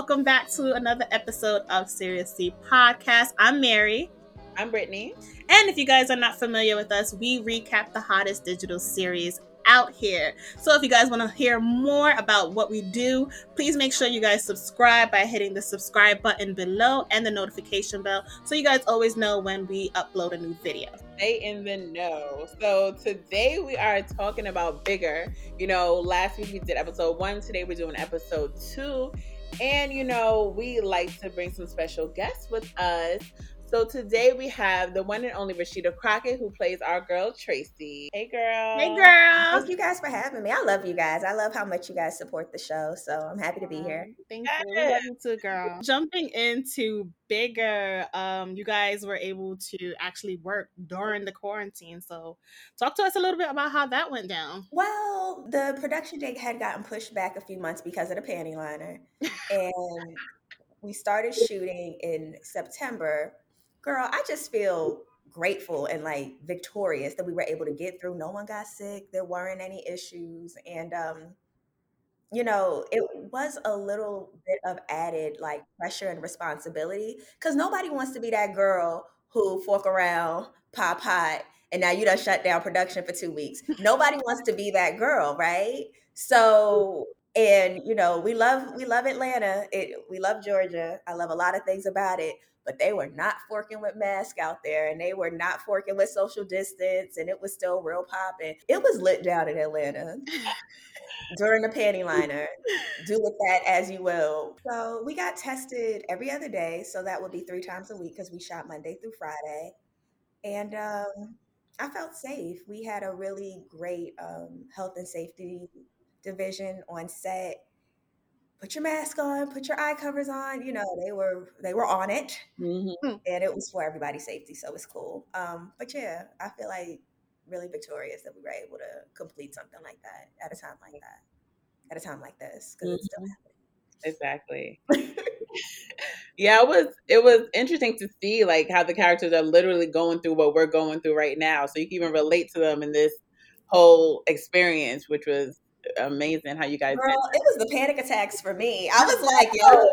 Welcome back to another episode of Seriously Podcast. I'm Mary. I'm Brittany. And if you guys are not familiar with us, we recap the hottest digital series out here. So if you guys want to hear more about what we do, please make sure you guys subscribe by hitting the subscribe button below and the notification bell so you guys always know when we upload a new video. Stay in the know. So today we are talking about bigger. You know, last week we did episode one, today we're doing episode two. And you know, we like to bring some special guests with us. So today we have the one and only Rashida Crockett, who plays our girl Tracy. Hey, girl. Hey, girl. Thank you guys for having me. I love you guys. I love how much you guys support the show. So I'm happy to be here. Thank you. We love you too, girl. Jumping into bigger, um, you guys were able to actually work during the quarantine. So talk to us a little bit about how that went down. Well, the production date had gotten pushed back a few months because of the panty liner. and we started shooting in September girl, I just feel grateful and like victorious that we were able to get through. No one got sick. There weren't any issues. And, um, you know, it was a little bit of added like pressure and responsibility because nobody wants to be that girl who fork around, pop hot, and now you done shut down production for two weeks. Nobody wants to be that girl, right? So and you know we love we love atlanta it, we love georgia i love a lot of things about it but they were not forking with mask out there and they were not forking with social distance and it was still real popping. It was lit down in Atlanta during the panty liner. Do with that as you will. So we got tested every other day. So that would be three times a week because we shot Monday through Friday. And um, I felt safe. We had a really great um, health and safety division on set put your mask on, put your eye covers on. You know, they were they were on it, mm-hmm. Hmm. and it was for everybody's safety, so it's cool. Um, but yeah, I feel like really victorious that we were able to complete something like that at a time like that, at a time like this, because mm-hmm. it's still happening. Exactly. yeah, it was it was interesting to see like how the characters are literally going through what we're going through right now, so you can even relate to them in this whole experience, which was amazing how you guys. Girl, it was the panic attacks for me. I was like, yo,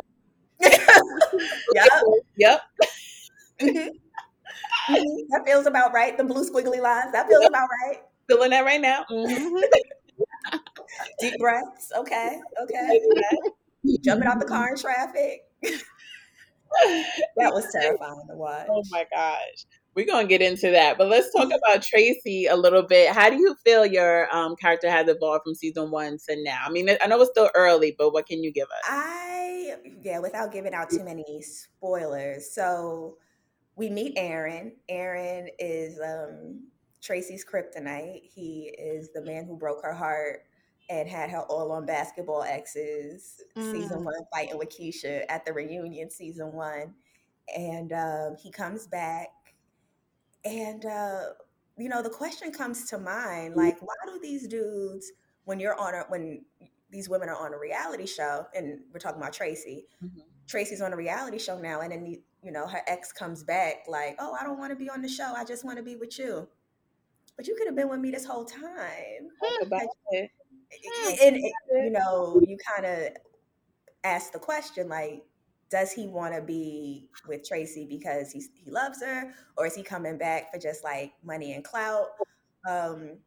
yep, yep. Mm-hmm. mm-hmm. That feels about right. The blue squiggly lines. That feels about right. Feeling that right now. Mm-hmm. Deep breaths. Okay. Okay. Jumping out the car in traffic. that was terrifying to watch. Oh my gosh. We're gonna get into that, but let's talk about Tracy a little bit. How do you feel your um, character has evolved from season one to now? I mean, I know it's still early, but what can you give us? I yeah, without giving out too many spoilers. So we meet Aaron. Aaron is um, Tracy's kryptonite. He is the man who broke her heart and had her all on basketball exes. Mm. Season one, fighting with Keisha at the reunion. Season one, and um, he comes back and uh, you know, the question comes to mind, mm. like, why do these dudes, when you're on a when these women are on a reality show, and we're talking about Tracy, mm-hmm. Tracy's on a reality show now, and then you know her ex comes back like, oh, I don't want to be on the show, I just want to be with you. But you could have been with me this whole time. And, and you know, you kind of ask the question like, does he want to be with Tracy because he's, he loves her, or is he coming back for just like money and clout? Um,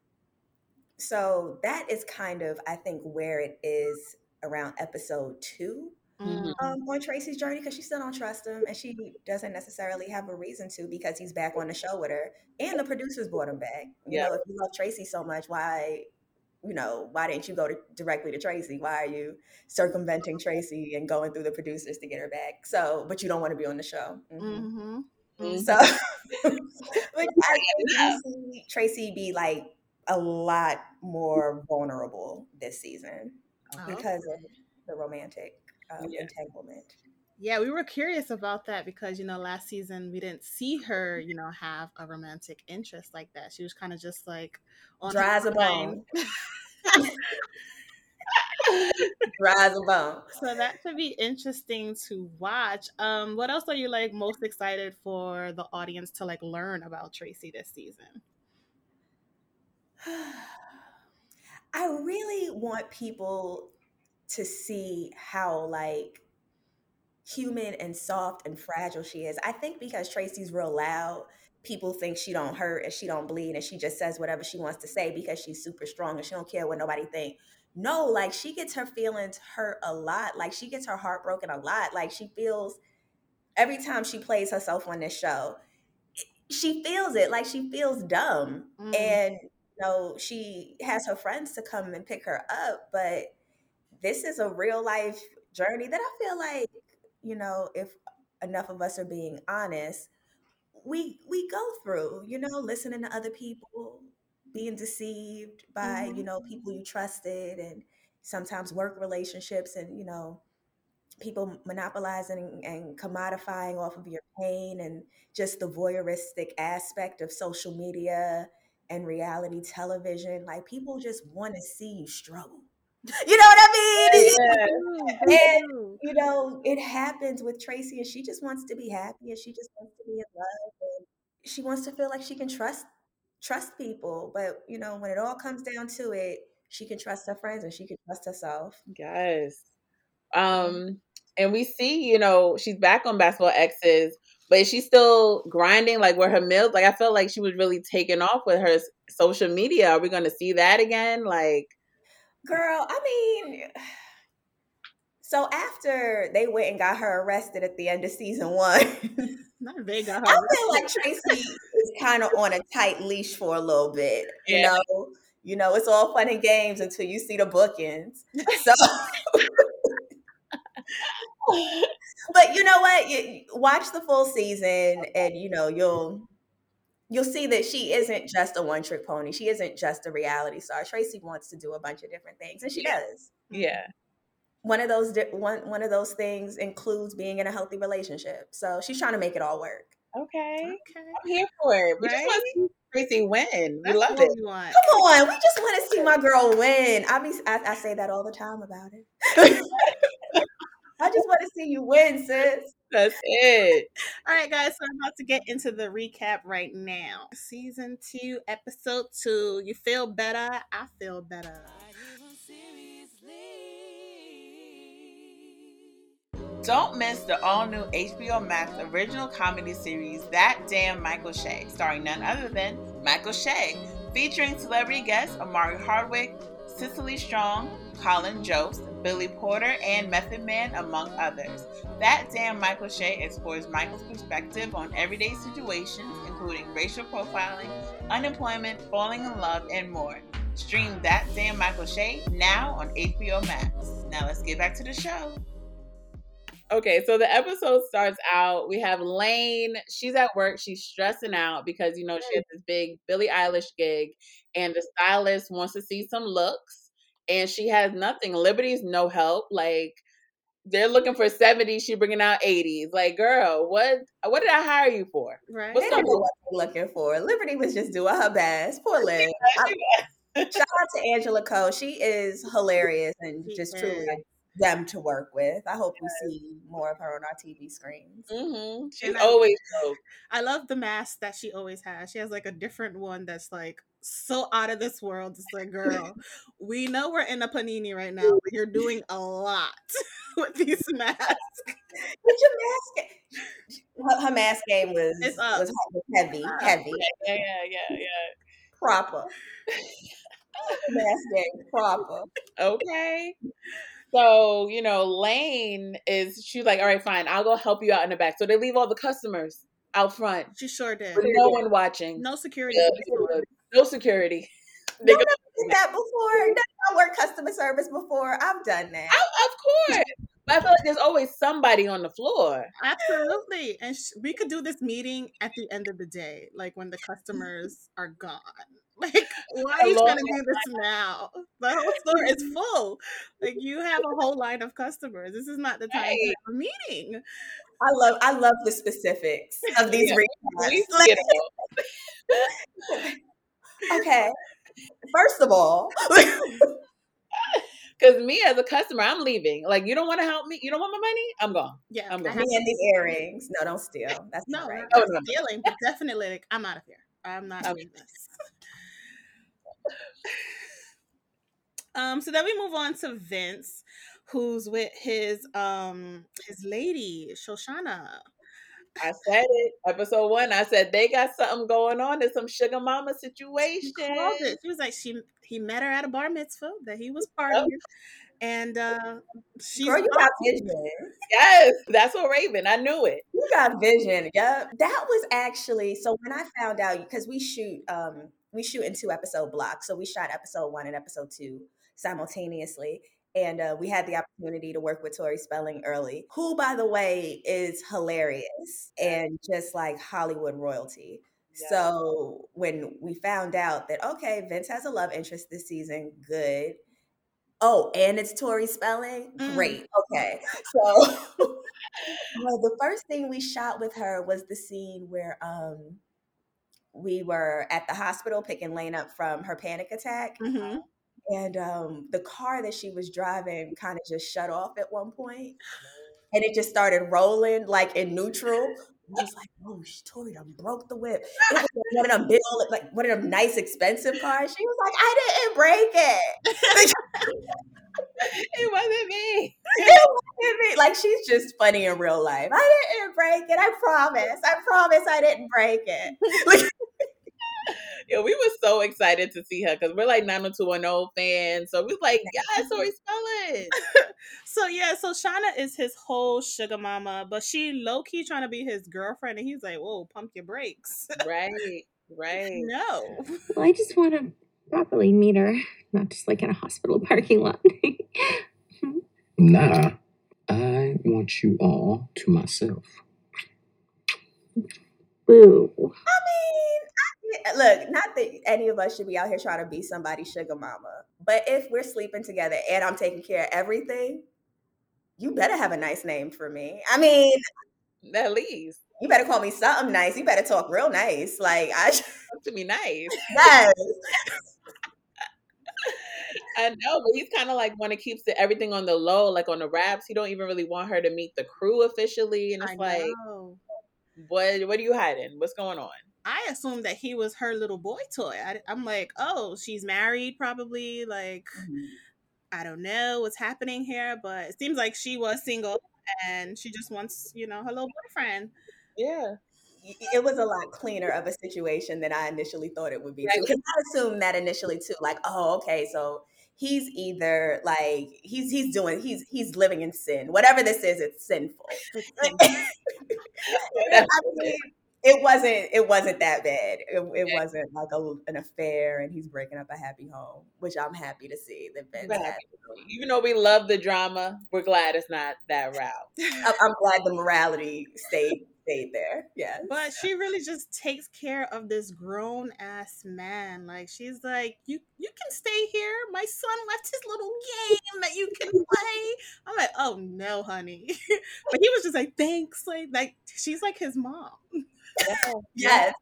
so that is kind of, I think, where it is around episode 2 mm-hmm. um, on Tracy's journey because she still don't trust him, and she doesn't necessarily have a reason to because he's back on the show with her, and the producers brought him back. You yeah. know, if you love Tracy so much, why you know, why didn't you go to, directly to Tracy? Why are you circumventing Tracy and going through the producers to get her back? So, but you don't want to be on the show. Mm-hmm. Mm-hmm. So, but I see Tracy be like a lot more vulnerable this season oh, because okay. of the romantic um, yeah. entanglement. Yeah, we were curious about that because you know last season we didn't see her, you know, have a romantic interest like that. She was kind of just like on dry as a bone. dry as a bone. So that could be interesting to watch. Um, what else are you like most excited for the audience to like learn about Tracy this season? I really want people to see how like human and soft and fragile she is. I think because Tracy's real loud, people think she don't hurt and she don't bleed and she just says whatever she wants to say because she's super strong and she don't care what nobody think. No, like she gets her feelings hurt a lot. Like she gets her heart broken a lot. Like she feels every time she plays herself on this show, she feels it. Like she feels dumb. Mm. And you know, she has her friends to come and pick her up, but this is a real life journey that I feel like, you know, if enough of us are being honest, we we go through, you know, listening to other people, being deceived by, mm-hmm. you know, people you trusted and sometimes work relationships and, you know, people monopolizing and commodifying off of your pain and just the voyeuristic aspect of social media and reality television. Like people just want to see you struggle. You know what I mean? Yeah. Mm-hmm. and mm-hmm. you know, it happens with Tracy and she just wants to be happy and she just wants to be in love and she wants to feel like she can trust trust people. But you know, when it all comes down to it, she can trust her friends and she can trust herself. Yes. Um mm-hmm. and we see, you know, she's back on basketball exes, but she's still grinding like where her mills like I felt like she was really taking off with her social media. Are we gonna see that again? Like Girl, I mean, so after they went and got her arrested at the end of season one, not they got her. I feel like Tracy is kind of on a tight leash for a little bit. You yeah. know, you know, it's all fun and games until you see the bookends. So, but you know what? You watch the full season, and you know you'll you'll see that she isn't just a one trick pony. She isn't just a reality star. Tracy wants to do a bunch of different things, and she does. Yeah. One of those one one of those things includes being in a healthy relationship. So she's trying to make it all work. Okay. Okay. I'm here for it. We right? just want to see Tracy win. We love it. Come on, we just want to see my girl win. I be I, I say that all the time about it. I just want to see you win, sis. That's it. All right, guys. So I'm about to get into the recap right now. Season two, episode two. You feel better? I feel better. Don't miss the all new HBO Max original comedy series, That Damn Michael Che, starring none other than Michael Che, featuring celebrity guests Omari Hardwick, Cecily Strong, Colin Jost, Billy Porter, and Method Man, among others. That Damn Michael Che explores Michael's perspective on everyday situations, including racial profiling, unemployment, falling in love, and more. Stream That Damn Michael Che now on HBO Max. Now let's get back to the show. Okay, so the episode starts out. We have Lane. She's at work. She's stressing out because you know she has this big Billie Eilish gig, and the stylist wants to see some looks, and she has nothing. Liberty's no help. Like they're looking for 70s, she bringing out 80s. Like, girl, what what did I hire you for? Right. What's they what they're looking for. Liberty was just doing her best. Poor Liz. shout out to Angela Coe. She is hilarious and just truly them to work with. I hope yes. we see more of her on our TV screens. Mm-hmm. She's always dope. I love the mask that she always has. She has like a different one that's like so out of this world. It's like, girl, we know we're in a panini right now, but you're doing a lot with these masks. With your mask, her, her mask game was was heavy, heavy. Yeah, yeah, yeah, yeah. Proper. mask game, proper. Okay. So, you know, Lane is she's like, all right, fine, I'll go help you out in the back. So they leave all the customers out front. She sure did. With no one watching. No security. Yeah, no security. No, I've done that before. I worked customer service before. I've done that. I, of course. But I feel like there's always somebody on the floor. Absolutely. And sh- we could do this meeting at the end of the day, like when the customers are gone. Like, why are you trying to do this now? The whole store is full. Like, you have a whole line of customers. This is not the time have a meeting. I love, I love the specifics of these yeah. okay, first of all. Because me as a customer, I'm leaving. Like, you don't want to help me? You don't want my money? I'm gone. Yeah, I'm gone. Me and the earrings. No, don't steal. That's no, not right. Oh, no. stealing, but definitely, like, I'm out of here. I'm not doing this. Um, so then we move on to Vince, who's with his um his lady Shoshana. I said it. Episode one. I said they got something going on. There's some sugar mama situation. She called it. She was like she he met her at a bar mitzvah that he was part of, and uh she's Girl, you got vision. Yes, that's what Raven. I knew it. You got vision. Yep. That was actually so when I found out because we shoot um we shoot in two episode blocks. So we shot episode one and episode two simultaneously. And uh, we had the opportunity to work with Tori Spelling early, who, by the way, is hilarious and just like Hollywood royalty. Yeah. So when we found out that, okay, Vince has a love interest this season, good. Oh, and it's Tori Spelling? Mm. Great. Okay. So well, the first thing we shot with her was the scene where um we were at the hospital picking Lane up from her panic attack. Mm-hmm. And um, the car that she was driving kind of just shut off at one point, and it just started rolling like in neutral. I was like, "Oh, she Tori done broke the whip." It was one of them big, like one of them nice, expensive cars. She was like, "I didn't break it." it wasn't me. It wasn't me. Like she's just funny in real life. I didn't break it. I promise. I promise I didn't break it. yeah, we were so excited to see her because we're like 90210 fans. So we was like, yeah, Tori Spelling. so yeah, so Shauna is his whole sugar mama, but she low key trying to be his girlfriend, and he's like, "Whoa, pump your brakes." right, right. No. Well, I just want to properly meet her, not just like in a hospital parking lot. nah, I want you all to myself. Boo. I mean, Eh, look, not that any of us should be out here trying to be somebody's sugar mama, but if we're sleeping together and I'm taking care of everything, you better have a nice name for me. I mean, at least you better call me something nice. You better talk real nice. Like I talk to me nice. Yes. I know, but he's kind of like want to keep the, everything on the low, like on the wraps. He don't even really want her to meet the crew officially, and it's like, what? What are you hiding? What's going on? I assumed that he was her little boy toy. I, am like, oh, she's married, probably. Like, mm-hmm. I don't know what's happening here, but it seems like she was single and she just wants, you know, her little boyfriend. Yeah. It was a lot cleaner of a situation than I initially thought it would be. Because I assumed that initially too. Like, oh, okay, so he's either like he's he's doing he's he's living in sin. Whatever this is, it's sinful. I mean, it wasn't it wasn't that bad. It, it yeah. wasn't like a, an affair, and he's breaking up a happy home, which I'm happy to see. That Ben's happy. Even though we love the drama, we're glad it's not that route. I'm glad the morality stayed stayed there. Yeah, but she really just takes care of this grown ass man. Like she's like, you you can stay here. My son left his little game that you can play. I'm like, oh no, honey. but he was just like, thanks. Like like she's like his mom. yes.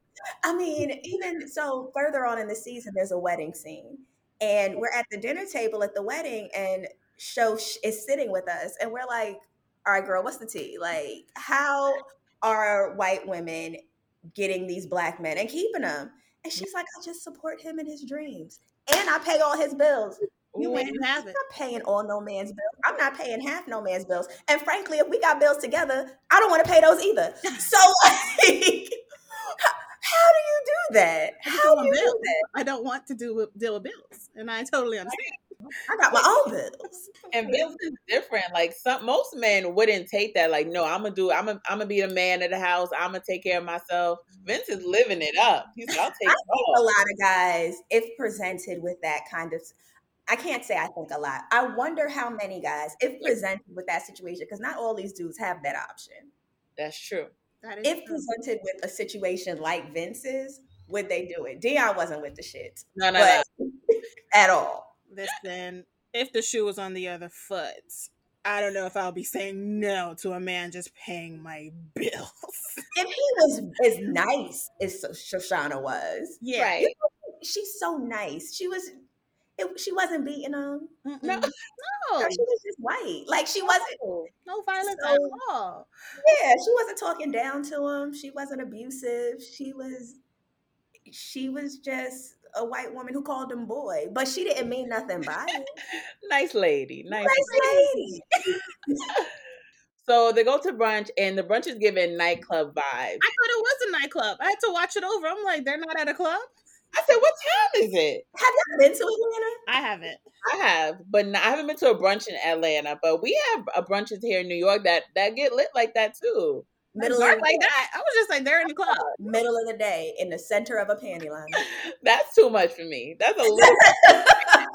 I mean, even so, further on in the season, there's a wedding scene, and we're at the dinner table at the wedding, and Show is sitting with us, and we're like, "All right, girl, what's the tea? Like, how are white women getting these black men and keeping them?" And mm. she's like, "I just support him in his dreams, and I pay all his bills." You ain't have it. I'm not paying all no man's bills. I'm not paying half no man's bills. And frankly, if we got bills together, I don't want to pay those either. So like, how do you do that? How do you bills. do that? I don't want to do with, deal with bills, and I totally understand. I got my own bills. And bills is different. Like some most men wouldn't take that. Like, no, I'm gonna do. I'm gonna, I'm gonna be the man of the house. I'm gonna take care of myself. Vince is living it up. He's. I'll take. I think a lot of guys, if presented with that kind of I can't say I think a lot. I wonder how many guys, if presented with that situation, because not all these dudes have that option. That's true. That is if true. presented with a situation like Vince's, would they do it? Dion wasn't with the shit. No, no, no. at all. Listen, if the shoe was on the other foot, I don't know if I'll be saying no to a man just paying my bills. if he was as nice as Shoshana was, yeah, right. she's so nice. She was it, she wasn't beating him. No, no, she was just white. Like she wasn't no violence so, at all. Yeah, she wasn't talking down to him. She wasn't abusive. She was, she was just a white woman who called him boy, but she didn't mean nothing by it. nice lady. Nice, Nice lady. So they go to brunch, and the brunch is giving nightclub vibes. I thought it was a nightclub. I had to watch it over. I'm like, they're not at a club. I said, "What time is it?" Have y'all been to Atlanta? I haven't. I have, but I haven't been to a brunch in Atlanta. But we have a brunches here in New York that that get lit like that too. Middle Dark of, like that. I was just like, they're in the club. middle of the day in the center of a panty line. That's too much for me. That's a little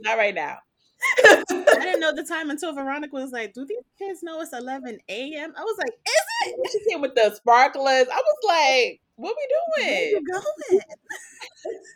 not right now. I didn't know the time until Veronica was like, "Do these kids know it's 11 a.m.?" I was like, "Is it? She came with the sparklers. I was like, "What we Where doing?" you going?"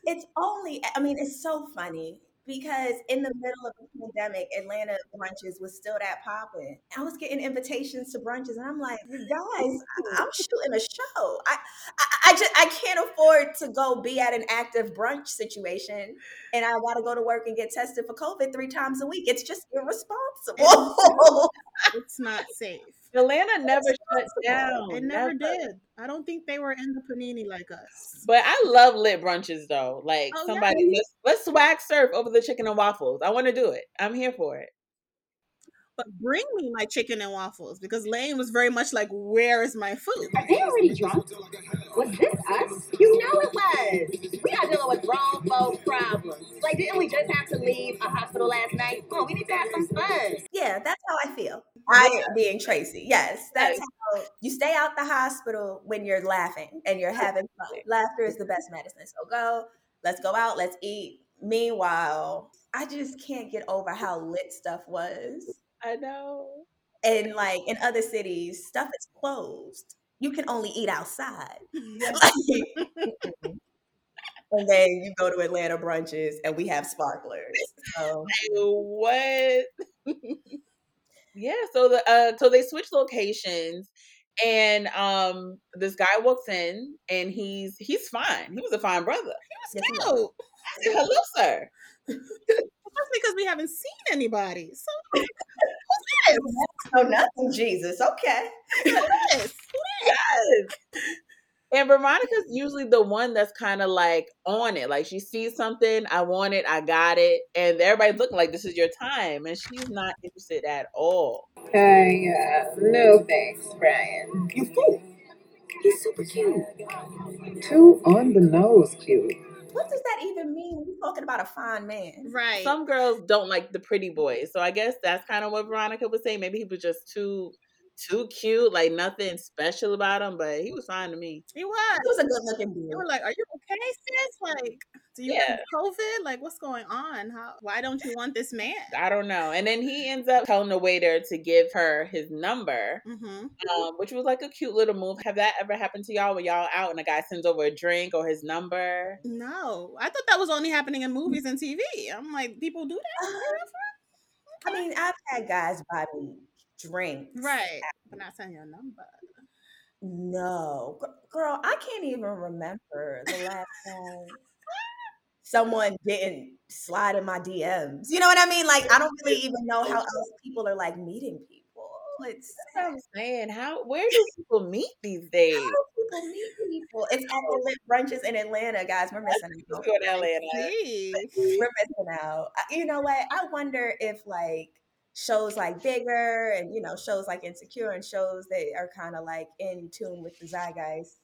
it's only i mean it's so funny because in the middle of the pandemic atlanta brunches was still that popping i was getting invitations to brunches and i'm like guys i'm shooting a show. I, I i just i can't afford to go be at an active brunch situation and i gotta go to work and get tested for covid three times a week. It's just irresponsible. It's not safe. Atlanta never shut down. It never did. I don't think they were in the panini like us. But I love lit brunches though. Like Oh, yeah. somebody let's, let's swag surf over the chicken and waffles. I want to do it. I'm here for it. But bring me my chicken and waffles because Lane was very much like, "Where is my food?" Are they already drunk? Was this us? You know it was. We are dealing with grown folk problems. Like, didn't we just have to leave a hospital last night? Oh, we need to have some fun. Yeah, that's how I feel. I being Tracy. Yes, that's how you stay out the hospital when you're laughing and you're having fun. Laughter is the best medicine. So go, let's go out, let's eat. Meanwhile, I just can't get over how lit stuff was. I know. And like in other cities, stuff is closed. You can only eat outside. Like, and then you go to Atlanta brunches and we have sparklers. So What? yeah. So the uh, so they switch locations, and um, this guy walks in, and he's he's fine. He was a fine brother. He was yes, Cute. know. I said, "Hello, sir." Especially because we haven't seen anybody. So who's this? Oh, nothing, Jesus. Okay. who is? Yes. And Veronica's usually the one that's kind of like on it. Like she sees something, I want it, I got it. And everybody's looking like this is your time. And she's not interested at all. Hey, uh, no thanks, Brian. You fool. He's super cute. Too on the nose cute. What does that even mean? We're talking about a fine man. Right. Some girls don't like the pretty boys. So I guess that's kind of what Veronica was saying. Maybe he was just too too cute, like nothing special about him, but he was fine to me. he was. He was a good looking dude. They were like, "Are you okay, sis? Like, do you Yeah. have COVID? Like, what's going on? How? Why don't you want this man?" I don't know. And then he ends up telling the waiter to give her his number. Mm-hmm. um, which was like a cute little move. Have that ever happened to y'all when y'all out and a guy sends over a drink or his number? No, I thought that was only happening in movies and TV. I'm like, people do that, I mean, I've had guys buy me drinks. right? But not saying your number. No, girl, I can't even remember the last time someone didn't slide in my DMs. You know what I mean? Like, I don't really even know how else people are like meeting people. It's I'm saying. How where do people meet these days? people meet people? It's at the lit brunches in Atlanta, guys. We're missing out. Go to Atlanta. We're missing out. You know what? I wonder if like shows like Bigger and you know shows like Insecure and shows that are kind of like in tune with the zeitgeist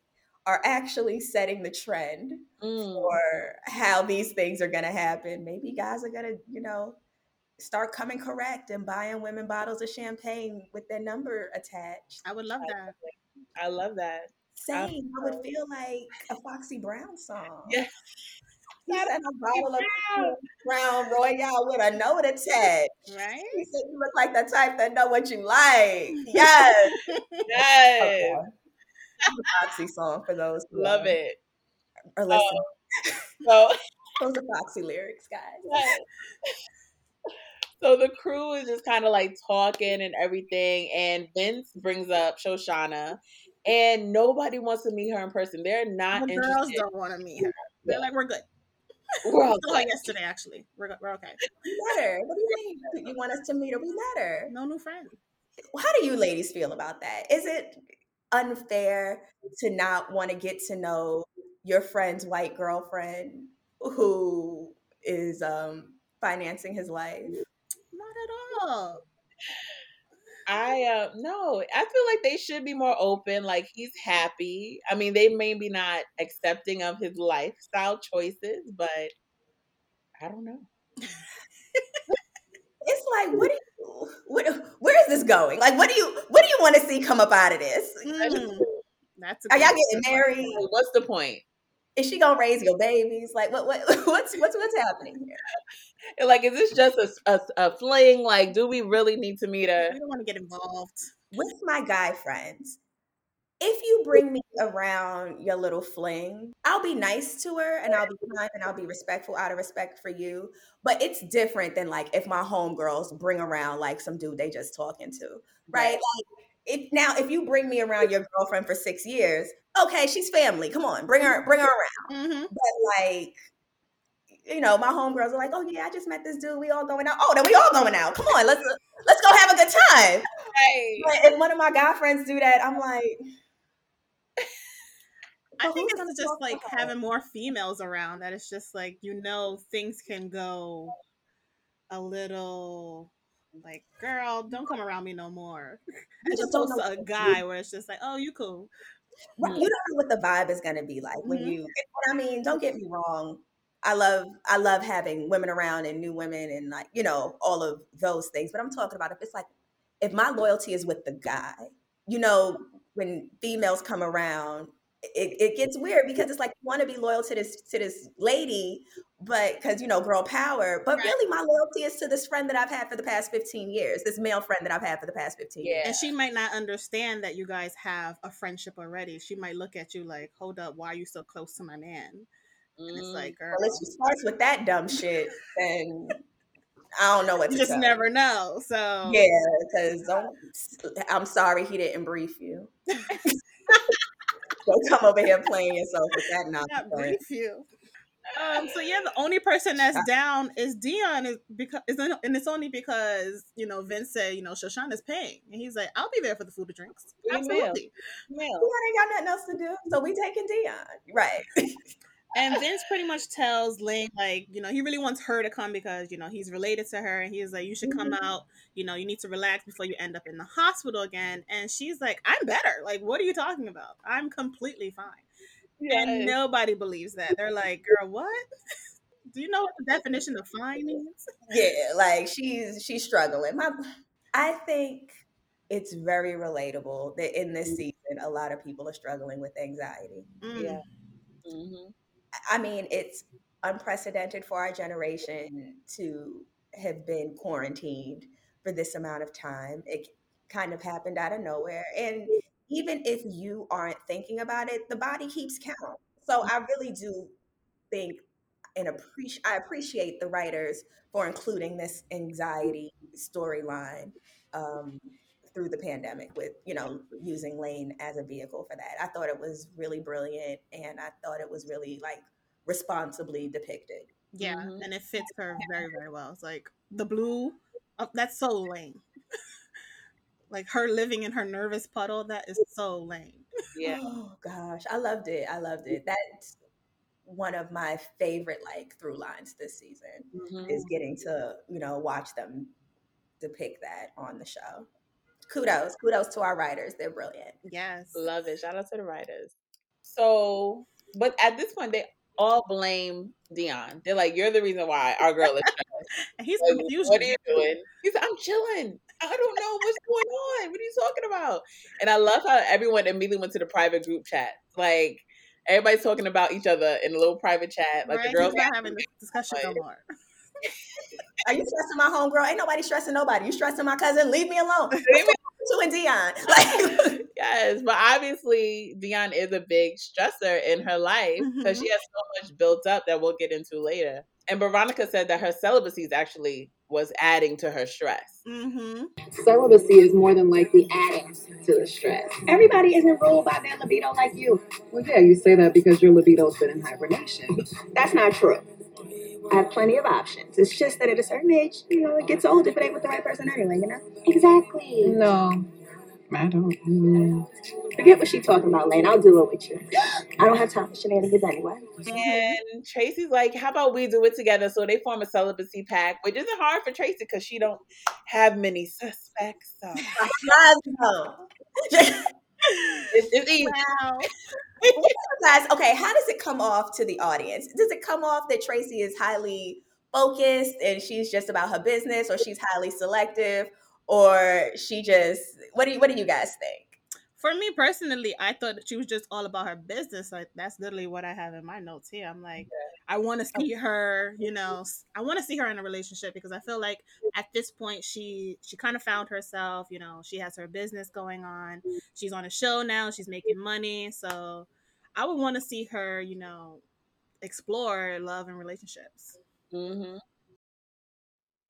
are actually setting the trend Mm. for how these things are going to happen. Maybe guys are going to, you know, start coming correct and buying women bottles of champagne with their number attached. I would love that. I love that. Same, I would feel like a Foxy Brown song. Yeah. Sent a bottle of Brown Royale with a note attached. Right? He said you look like the type that know what you like. Yes. Yes. Okay. Foxy song for those who Love it. Are oh, listening. So Those are Foxy lyrics, guys. So the crew is just kind of like talking and everything, and Vince brings up Shoshana, and nobody wants to meet her in person. They're not The girls don't want to meet her. They're like, we're good. We're all Still good. yesterday, actually. We're, we're okay. We met her. What do you mean? You want us to meet her? We met her. No new friends. How do you ladies feel about that? Is it unfair to not want to get to know your friend's white girlfriend? who is um financing his life. Not at all. I uh no, I feel like they should be more open. Like he's happy. I mean, they may be not accepting of his lifestyle choices, but I don't know. It's like, what do you, what, where is this going? Like, what do you, what do you want to see come up out of this? Mm, that's Are y'all getting married? What's the point? Is she gonna raise your babies? Like, what, what, what's, what's, what's happening here? Like, is this just a, a, a fling? Like, do we really need to meet a? We don't want to get involved. With my guy friends, if you bring me around your little fling, I'll be nice to her and I'll be kind and I'll be respectful out of respect for you. But it's different than like if my homegirls bring around like some dude they just talking to, right? Like if now if you bring me around your girlfriend for six years, okay, she's family. Come on, bring her, bring her around. hmm But like, you know, my homegirls are like, oh yeah, I just met this dude. We all going out. Oh, then we all going out. Come on, let's let's go have a good time. Hey, But if one of my guy friends do that, I'm like, I think it's just like having more females around that it's just like you know things can go a little like girl don't come around me no more I just opposed to a guy where it's just like oh you cool Right, you don't know what the vibe is going to be like when Mhm. you and I mean don't get me wrong I love I love having women around and new women and like you know all of those things but I'm talking about if it's like if my loyalty is with the guy you know when females come around it, it gets weird because it's like you want to be loyal to this to this lady but because you know girl power but Right. really my loyalty is to this friend that I've had for the past 15 years this male friend that I've had for the past 15 years and she might not understand that you guys have a friendship already she might look at you like hold up why are you so close to my man and it's Mm. like girl well if she starts with that dumb shit then I don't know what you just tell never know so Yeah, because don't I'm sorry he didn't brief you. Don't come over here playing yourself with that not nonsense. brief you. Um, so yeah, the only person that's down is Dion, is because is and it's only because you know Vince said you know Shoshana's paying, and he's like, I'll be there for the food and drinks. Email. Absolutely. Mel. Dion ain't got nothing else to do, so we taking Dion. Right. And Vince pretty much tells Ling, like you know he really wants her to come because you know he's related to her, and he's like you should come out. You know you need to relax before you end up in the hospital again. And she's like, I'm better. Like what are you talking about? I'm completely fine. And nobody believes that. They're like, girl, what? Do you know what the definition of fine means? Yeah, like she's she's struggling. My, I think it's very relatable that in this season a lot of people are struggling with anxiety. Mm. Yeah. hmm I mean, it's unprecedented for our generation to have been quarantined for this amount of time. It kind of happened out of nowhere. And even if you aren't thinking about it, the body keeps count. So I really do think and appreciate I appreciate the writers for including this anxiety storyline um, through the pandemic with you know using Lane as a vehicle for that. I thought it was really brilliant, and I thought it was really like responsibly depicted. Yeah, Mhm. and it fits her very, very well. It's like the blue, oh, that's so lame. like her living in her nervous puddle, that is so lame. Yeah. Oh gosh, I loved it. I loved it. That's one of my favorite like through lines this season Mhm. is getting to you know watch them depict that on the show. Kudos, kudos to our writers. They're brilliant. Yes. Love it. Shout out to the writers. So, but at this point, they all blame Dion. They're like, "You're the reason why our girl is stressed. He's Like, confused. what are you doing?" He's like, "I'm chilling. I don't know what's going on. What are you talking about?" And I love how everyone immediately went to the private group chat. Like everybody's talking about each other in a little private chat. Like right? the girls He's not having this discussion no Like- more. Are you stressing my homegirl? Ain't nobody stressing nobody. You stressing my cousin? Leave me alone. Leave me- To and Dion. Like Yes, but obviously Dion is a big stressor in her life because she has so much built up that we'll get into later. And Veronica said that her celibacy is actually was adding to her stress. Mm-hmm. Celibacy is more than likely adding to the stress. Everybody isn't ruled by their libido like you. Well, yeah, you say that because your libido's been in hibernation. That's not true. I have plenty of options. It's just that at a certain age, you know, it gets old if it ain't with the right person anyway, you know? Exactly. No, I don't. Mm, Forget what she talking about, Lane. I'll do it with you. I don't have time for shenanigans anyway. And Tracy's like, "How about we do it together?" So they form a celibacy pact, which isn't hard for Tracy because she don't have many suspects. So it's, it's easy. Wow. guys, okay, how does it come off to the audience? Does it come off that Tracy is highly focused and she's just about her business, or she's highly selective, or she just what do you what do you guys think? For me personally, I thought that she was just all about her business. Like that's literally what I have in my notes here. I'm like, I want to see her, you know, I want to see her in a relationship because I feel like at this point she she kind of found herself. You know, she has her business going on. She's on a show now. She's making money. So I would want to see her, you know, explore love and relationships. hmm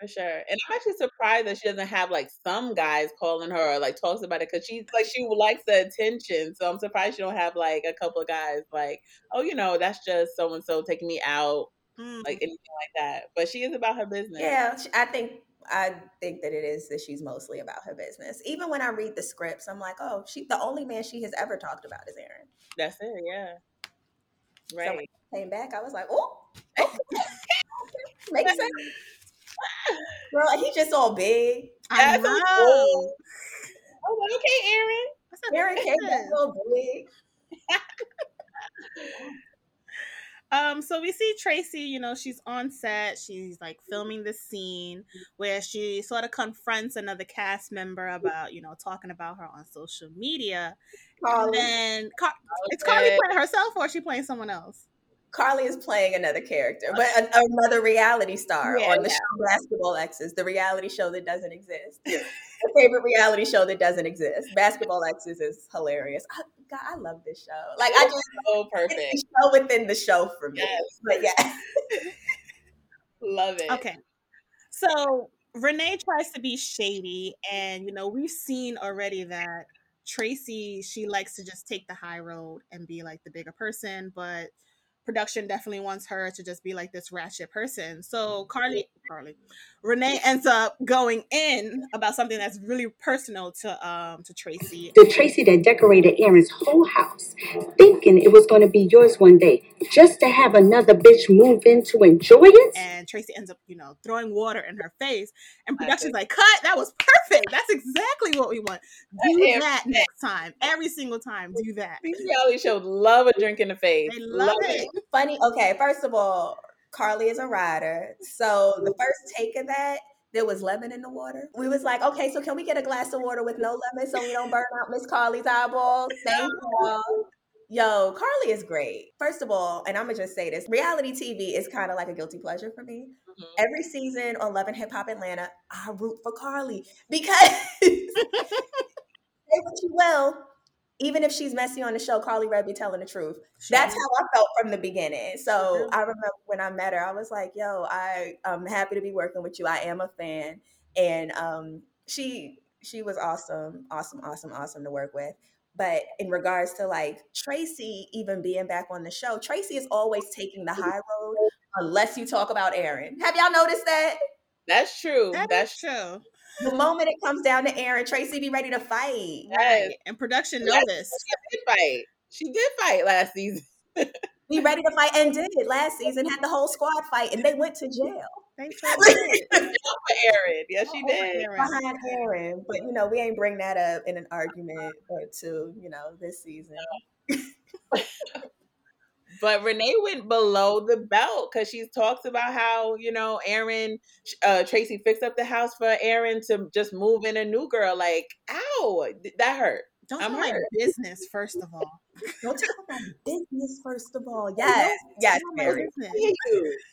For sure. And I'm actually surprised that she doesn't have like some guys calling her or like talks about it because she's like she likes the attention. So I'm surprised she don't have like a couple of guys like, oh, you know, that's just so and so taking me out, Mm. like anything like that. But she is about her business. Yeah, I think I think that it is that she's mostly about her business. Even when I read the scripts, I'm like, oh, she the only man she has ever talked about is Aaron. That's it. Yeah. So when Right. he came back, I was like, oh, makes sense. Girl, he's just all big. I That's know. cool. Oh, well, okay, Aaron. Aaron came back all big. Um, so we see Tracy, you know, she's on set, she's like filming the scene where she sort of confronts another cast member about, you know, talking about her on social media. And Karlie, then Car- is Karlie playing herself or is she playing someone else? Karlie is playing another character, uh, but a, another reality star Yeah, on the yeah. show Basketball Exes, the reality show that doesn't exist. The favorite reality show that doesn't exist. Basketball Exes is hilarious. I, God, I love this show. Like I just So it's perfect. the show within the show for me. Yes. But yeah. Love it. Okay. So Renee tries to be shady, and you know, we've seen already that Tracy, she likes to just take the high road and be like the bigger person, but production definitely wants her to just be like this ratchet person. So Karlie, Karlie, Renee ends up going in about something that's really personal to um to Tracy. The Tracy that decorated Aaron's whole house, thinking it was going to be yours one day, just to have another bitch move in to enjoy it. And Tracy ends up, you know, throwing water in her face. And production's like, cut, that was perfect. That's exactly what we want. Do that next time. Every single time. Do that. These reality shows love a drink in the face. They love it. Funny. Okay, first of all, Karlie is a rider. So the first take of that, there was lemon in the water. We was like, okay, so can we get a glass of water with no lemon so we don't burn out Miss Karlie's eyeballs? Thank y'all. Yo, Karlie is great. First of all, and I'm gonna just say this: reality TV is kind of like a guilty pleasure for me. Mhm. Every season on Love and Hip Hop Atlanta, I root for Karlie because say what you will, even if she's messy on the show, Karlie Redd be telling the truth. That's how I felt from the beginning. So I remember when I met her, I was like, "Yo, I am happy to be working with you. I am a fan." And um, she she was awesome, awesome, awesome, awesome to work with. But in regards to like Tracy even being back on the show, Tracy is always taking the high road unless you talk about Aaron. Have y'all noticed that? That's true. That That's is true. The moment it comes down to Aaron, Tracy be ready to fight. Yes. Right. And production know Yes. this. She did fight. She did fight last season. Be ready to fight and did last season, had the whole squad fight, and they went to jail. They did. For Aaron. Yes, she did. Aaron. behind Aaron. But you know, we ain't bring that up in an argument or two, you know, this season. But Renee went below the belt because she talks about how, you know, Aaron, uh, Tracy fixed up the house for Aaron to just move in a new girl. Like, ow, that hurt. Don't I'm tell my business, first of all. Don't talk about business first of all. Yes, yes, Tell my Mary. business. Thank you.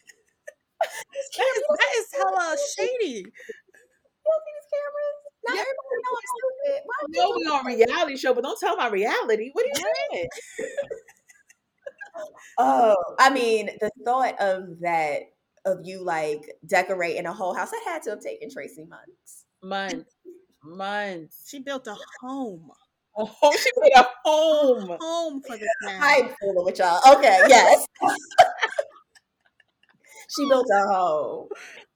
That is, that is hella shady. You see these cameras? Not Yeah. everybody know I'm stupid. Why I know you- we on reality show, but don't tell my reality. What are you saying? Oh, I mean, the thought of that of you like decorating a whole house, that had to have taken Tracy months. Months, months. She built a home. Oh, she made a home. Home for this man. I'm fooling with y'all. Okay, yes. she built a home.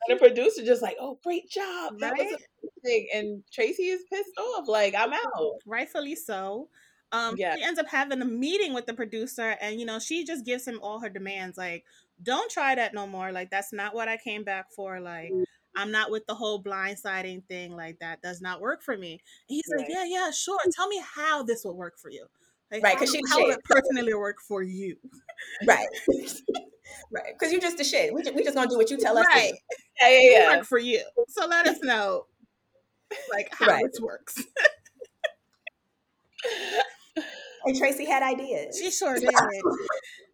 And the producer just like, oh, great job. That Right? was amazing. And Tracy is pissed off. Like, I'm out. rightfully so. Um, Yeah. she ends up having a meeting with the producer, and you know, she just gives him all her demands. Like, don't try that no more. Like, that's not what I came back for. Like, I'm not with the whole blindsiding thing. Like, that does not work for me. And he's like, yeah, yeah, sure. Tell me how this will work for you. Like, Right, because she how shit. it personally work for you? Right. right. Because you're just a shit. We just, we just gonna do what you tell us Right. Yeah, yeah, yeah. work for you. So let us know, like, how Right. this works. And Tracy had ideas. She sure did.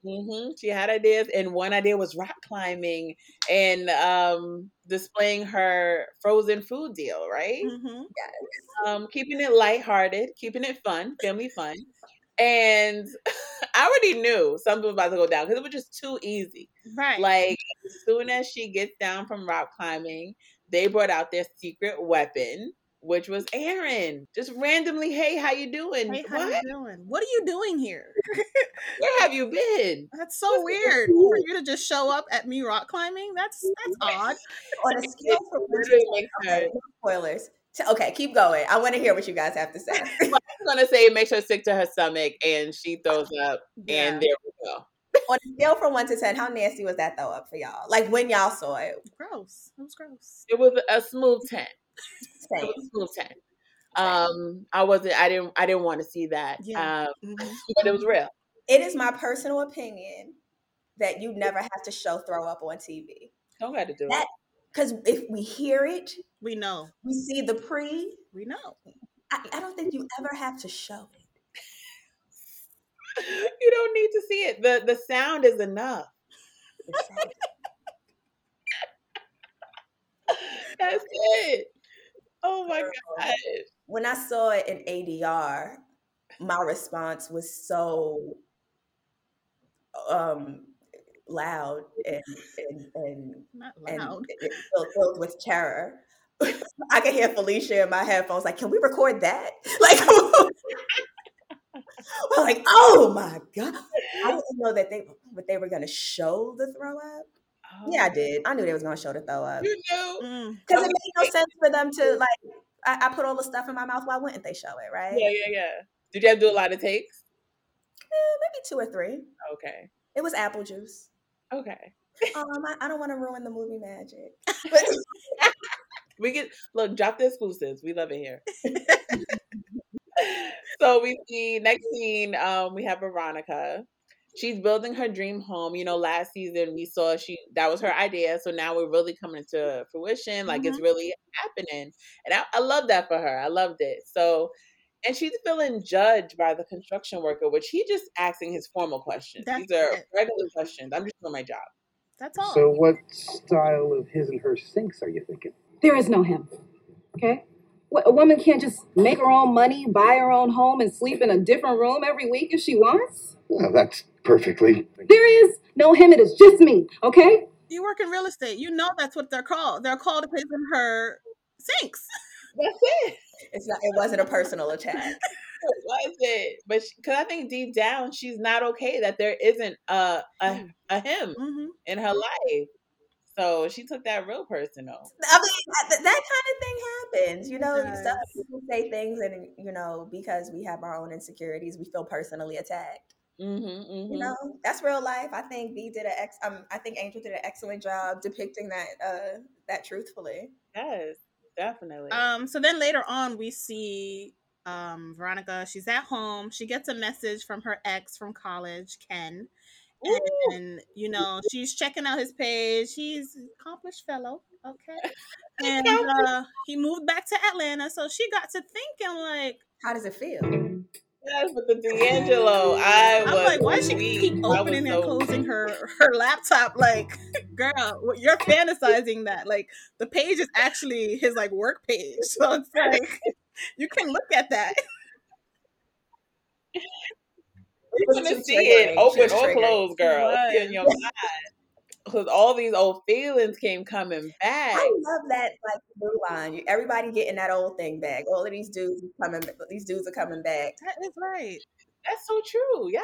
hmm She had ideas, and one idea was rock climbing and um, displaying her frozen food deal, right? hmm Um, keeping it lighthearted, keeping it fun, family fun. And I already knew something was about to go down because it was just too easy. Right. Like as soon as she gets down from rock climbing, they brought out their secret weapon, which was Aaron. Just randomly, hey, how you doing? hey, how what? you doing? What are you doing here? Where have you been? That's so weird for you to just show up at me rock climbing. That's that's odd. On a scale from one to ten, okay, spoilers. Okay, keep going. I want to hear what you guys have to say. I was gonna say it makes her sick to her stomach and she throws up Yeah. and there we go. On a scale from one to ten, how nasty was that throw up for y'all? Like when y'all saw it. Gross. It was gross. It was a smooth ten. It Same. was a smooth ten. Um, I wasn't. I didn't. I didn't want to see that. Yeah. Um, Mhm. but it was real. It is my personal opinion that you never have to show throw up on TV. Don't got to do That- Because if we hear it, We know. we see the pre. We know. I, I don't think you ever have to show it. it. You don't need to see it. the The sound is enough. That's it. Oh my god. when I saw it in ADR, my response was so um loud and and and, and filled, filled with terror. I could hear Felicia in my headphones like, "Can we record that?" Like, I'm like, "Oh my god!" I didn't know that they what they were gonna show the throw up. Yeah, I did. I knew they was gonna show the throw up You know. Mm. because it made no sense for them to like. I, I put all the stuff in my mouth. Why wouldn't they show it? Right? Yeah, yeah, yeah. Did you have to do a lot of takes? Eh, maybe two or three. Okay. It was apple juice. Okay. Um, I, I don't want to ruin the movie magic. But We get look, drop the exclusives. We love it here. so we see next scene, um, we have Veronica. She's building her dream home. You know, last season we saw she that was her idea. So now we're really coming to fruition. Like it's mm-hmm. really happening. And I, I love that for her. I loved it. So and she's feeling judged by the construction worker, which he just asking his formal questions. That's These are it. regular questions. I'm just doing my job. That's all. So, what style of his and her sinks are you thinking? There is no him. Okay? A woman can't just make her own money, buy her own home, and sleep in a different room every week if she wants. Well, that's perfectly. There is no him. It is just me. Okay? you work in real estate. You know that's what they're called. They're called to in her sinks. That's it. it's not. It wasn't a personal attack. It was it? But because I think deep down she's not okay that there isn't a a, a him hmm in her life. So she took that real personal. I mean, that, that kind of thing happens. You know, It stuff people say things, and you know, because we have our own insecurities, we feel personally attacked. Mm-hmm, mm-hmm. You know, that's real life. I think B did an ex. Um, I think Angel did an excellent job depicting that. Uh, that truthfully. Yes, definitely. Um, so then later on, we see um, Veronica. She's at home. She gets a message from her ex from college, Ken. Ooh. And, you know, she's checking out his page. He's an accomplished fellow. Okay. And uh, he moved back to Atlanta. So she got to thinking, like, How does it feel? Yes, but the D'Angelo, I was. I'm like, why does she keep opening and so- closing her her laptop? Like, girl, you're fantasizing that. Like, the page is actually his like work page, so it's like you can look at that. You're gonna see it open or triggered. closed, girl. In your mind. Because all these old feelings came coming back. I love that like blue line. Everybody getting that old thing back. All of these dudes are coming. These dudes are coming back. That is right. That's so true. Yes.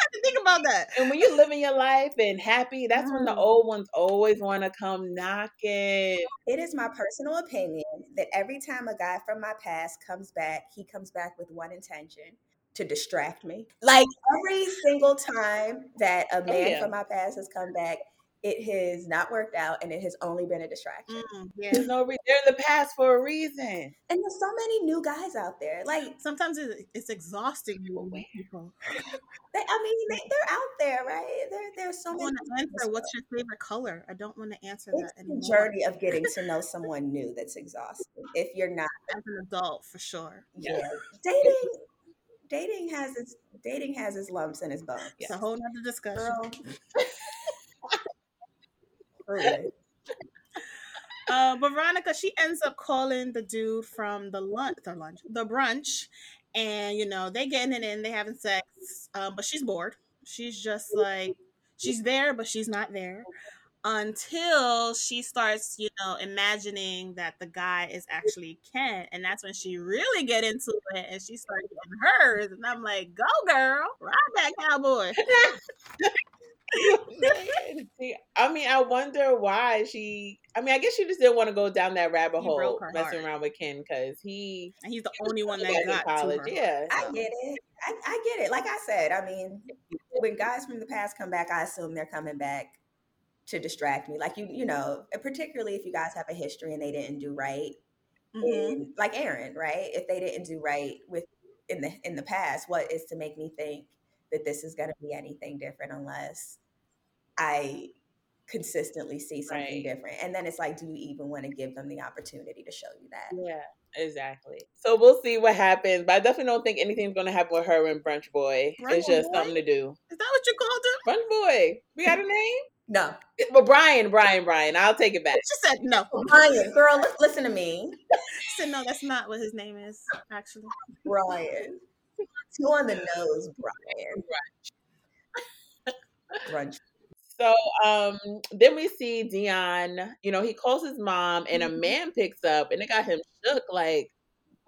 I didn't think about that. And when you're living your life and happy, that's when the Mm. old ones always want to come knocking. It is my personal opinion that every time a guy from my past comes back, he comes back with one intention to distract me. Like every single time that a man Oh, yeah. from my past has come back, it has not worked out and it has only been a distraction. Mm, yeah. There's no reason. They're in the past for a reason. And there's so many new guys out there. Like, Sometimes it, it's exhausting you with people. they, I mean, they, they're out there, right? There, there's so I many. answer what's your favorite color. I don't want to answer It's that the anymore. journey of getting to know someone new that's exhausting. If you're not, As an adult, for sure. yeah, dating, dating has its dating has its lumps and its bumps. It's a whole nother discussion. Uh, Veronica, she ends up calling the dude from the lunch, the lunch, the brunch, and you know they getting it in, they having sex, um, but she's bored. She's just like she's there, but she's not there until she starts, you know, imagining that the guy is actually Ken, and that's when she really get into it, and she starts getting hers, and I'm like, go girl, ride that cowboy. See, I mean, I wonder why she. I mean, I guess she just didn't want to go down that rabbit He hole messing heart. around with Ken because he And he's the only one that got to college. to her. Yeah, I so. get it. I, I get it. Like I said, I mean, when guys from the past come back, I assume they're coming back to distract me. Like you, you know, and particularly if you guys have a history and they didn't do right, Mhm. in, like Aaron, right? If they didn't do right with in the in the past, what is to make me think that this is going to be anything different unless I consistently see something Right. different. And then it's like, do you even want to give them the opportunity to show you that? Yeah, exactly. So we'll see what happens. But I definitely don't think anything's gonna happen with her and Brunch Boy. Brunch it's just Boy? something to do. Is that what you called him? Brunch Boy. We got a name? No, But Brian, Brian, Brian. I'll take it back. She said no. Brian, girl, listen to me, She said no. That's not what his name is. Actually, Brian. Two on the nose, Brian. Brunch. So um then we see Dion, you know, he calls his mom and a Mhm. man picks up and it got him shook like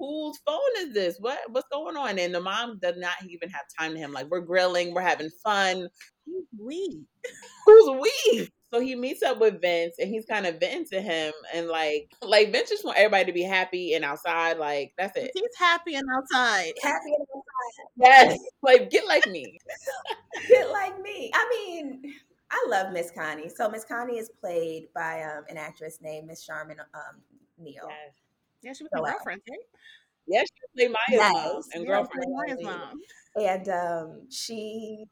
whose phone is this? What what's going on? And the mom does not even have time to him. Like we're grilling, we're having fun. Who's we. Who's we? So he meets up with Vince and he's kind of venting to him and like like Vince just want everybody to be happy and outside. Like that's it. He's happy and outside. Happy and outside. Yes. Like get like me. Get like me. I mean, I love Miss Connie. So Miss Connie is played by um, an actress named Miss Charmin um, Neal. Yes. Yeah, she was So, my girlfriend, right? Yes, she played Maya's mom and Yeah, girlfriend. Maya's mom. and um, she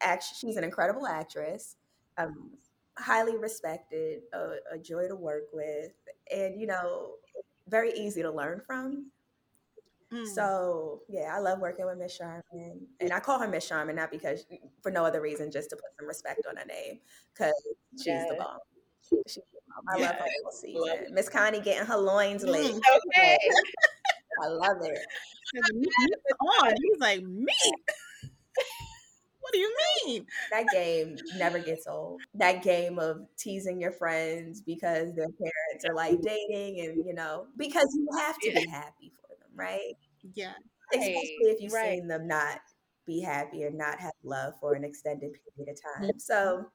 actually she's an incredible actress, um, highly respected, a, a joy to work with, and you know, very easy to learn from. Mm. So yeah, I love working with Miss Sharman, and I call her Miss Sharman not because for no other reason, just to put some respect on her name, because she's the bomb. She's bomb. I love her season. Miss Connie getting her loins. Mm. Okay. I love it. And the meat is on. He's like me. what do you mean? That game never gets old. That game of teasing your friends because their parents are like dating and you know, because you have to be happy for them, right? Yeah. Especially if you've right. seen them not be happy or not have love for an extended period of time. So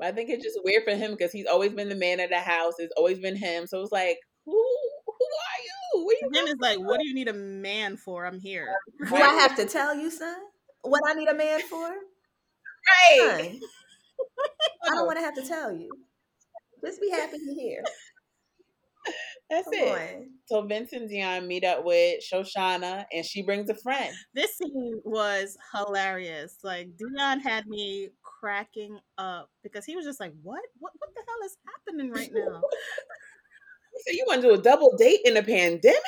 But I think it's just weird for him because he's always been the man of the house. It's always been him. So it's like, who who are you? Where you For him is like, what do you need a man for? I'm here. do I have to tell you, son, what I need a man for? right? Son, I don't want to have to tell you. Just be happy you're here. That's Come it. on. So Vince and Dion meet up with Shoshana and she brings a friend. This scene was hilarious. Like Dion had me cracking up because he was just like, "What? What? What the hell is happening right now?" So you want to do a double date in a pandemic?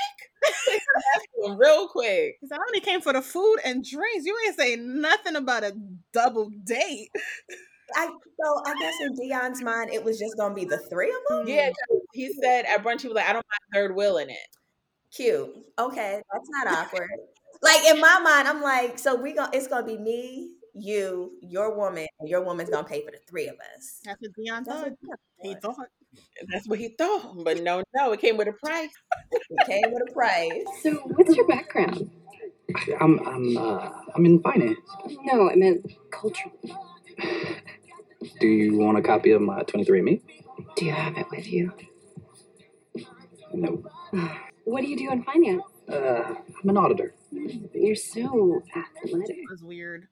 Real quick. He's like, "I only came for the food and drinks. You ain't saying nothing about a double date." I so I guess in Dion's mind, it was just gonna be the three of them. Yeah, he said at brunch he was like, I don't mind third wheel in it. Cute. Okay, that's not awkward. Like in my mind, I'm like, so we gonna it's gonna be me, you, your woman, and your woman's gonna pay for the three of us. That's what Dion thought. He thought. thought. That's what he thought. But no, no, it came with a price. It came with a price. So, what's your background? I'm I'm uh, I'm in finance. No, I meant culturally. Do you want a copy of my 23andMe? Do you have it with you? No. What do you do in finance? Uh, I'm an auditor. You're so athletic. It was weird.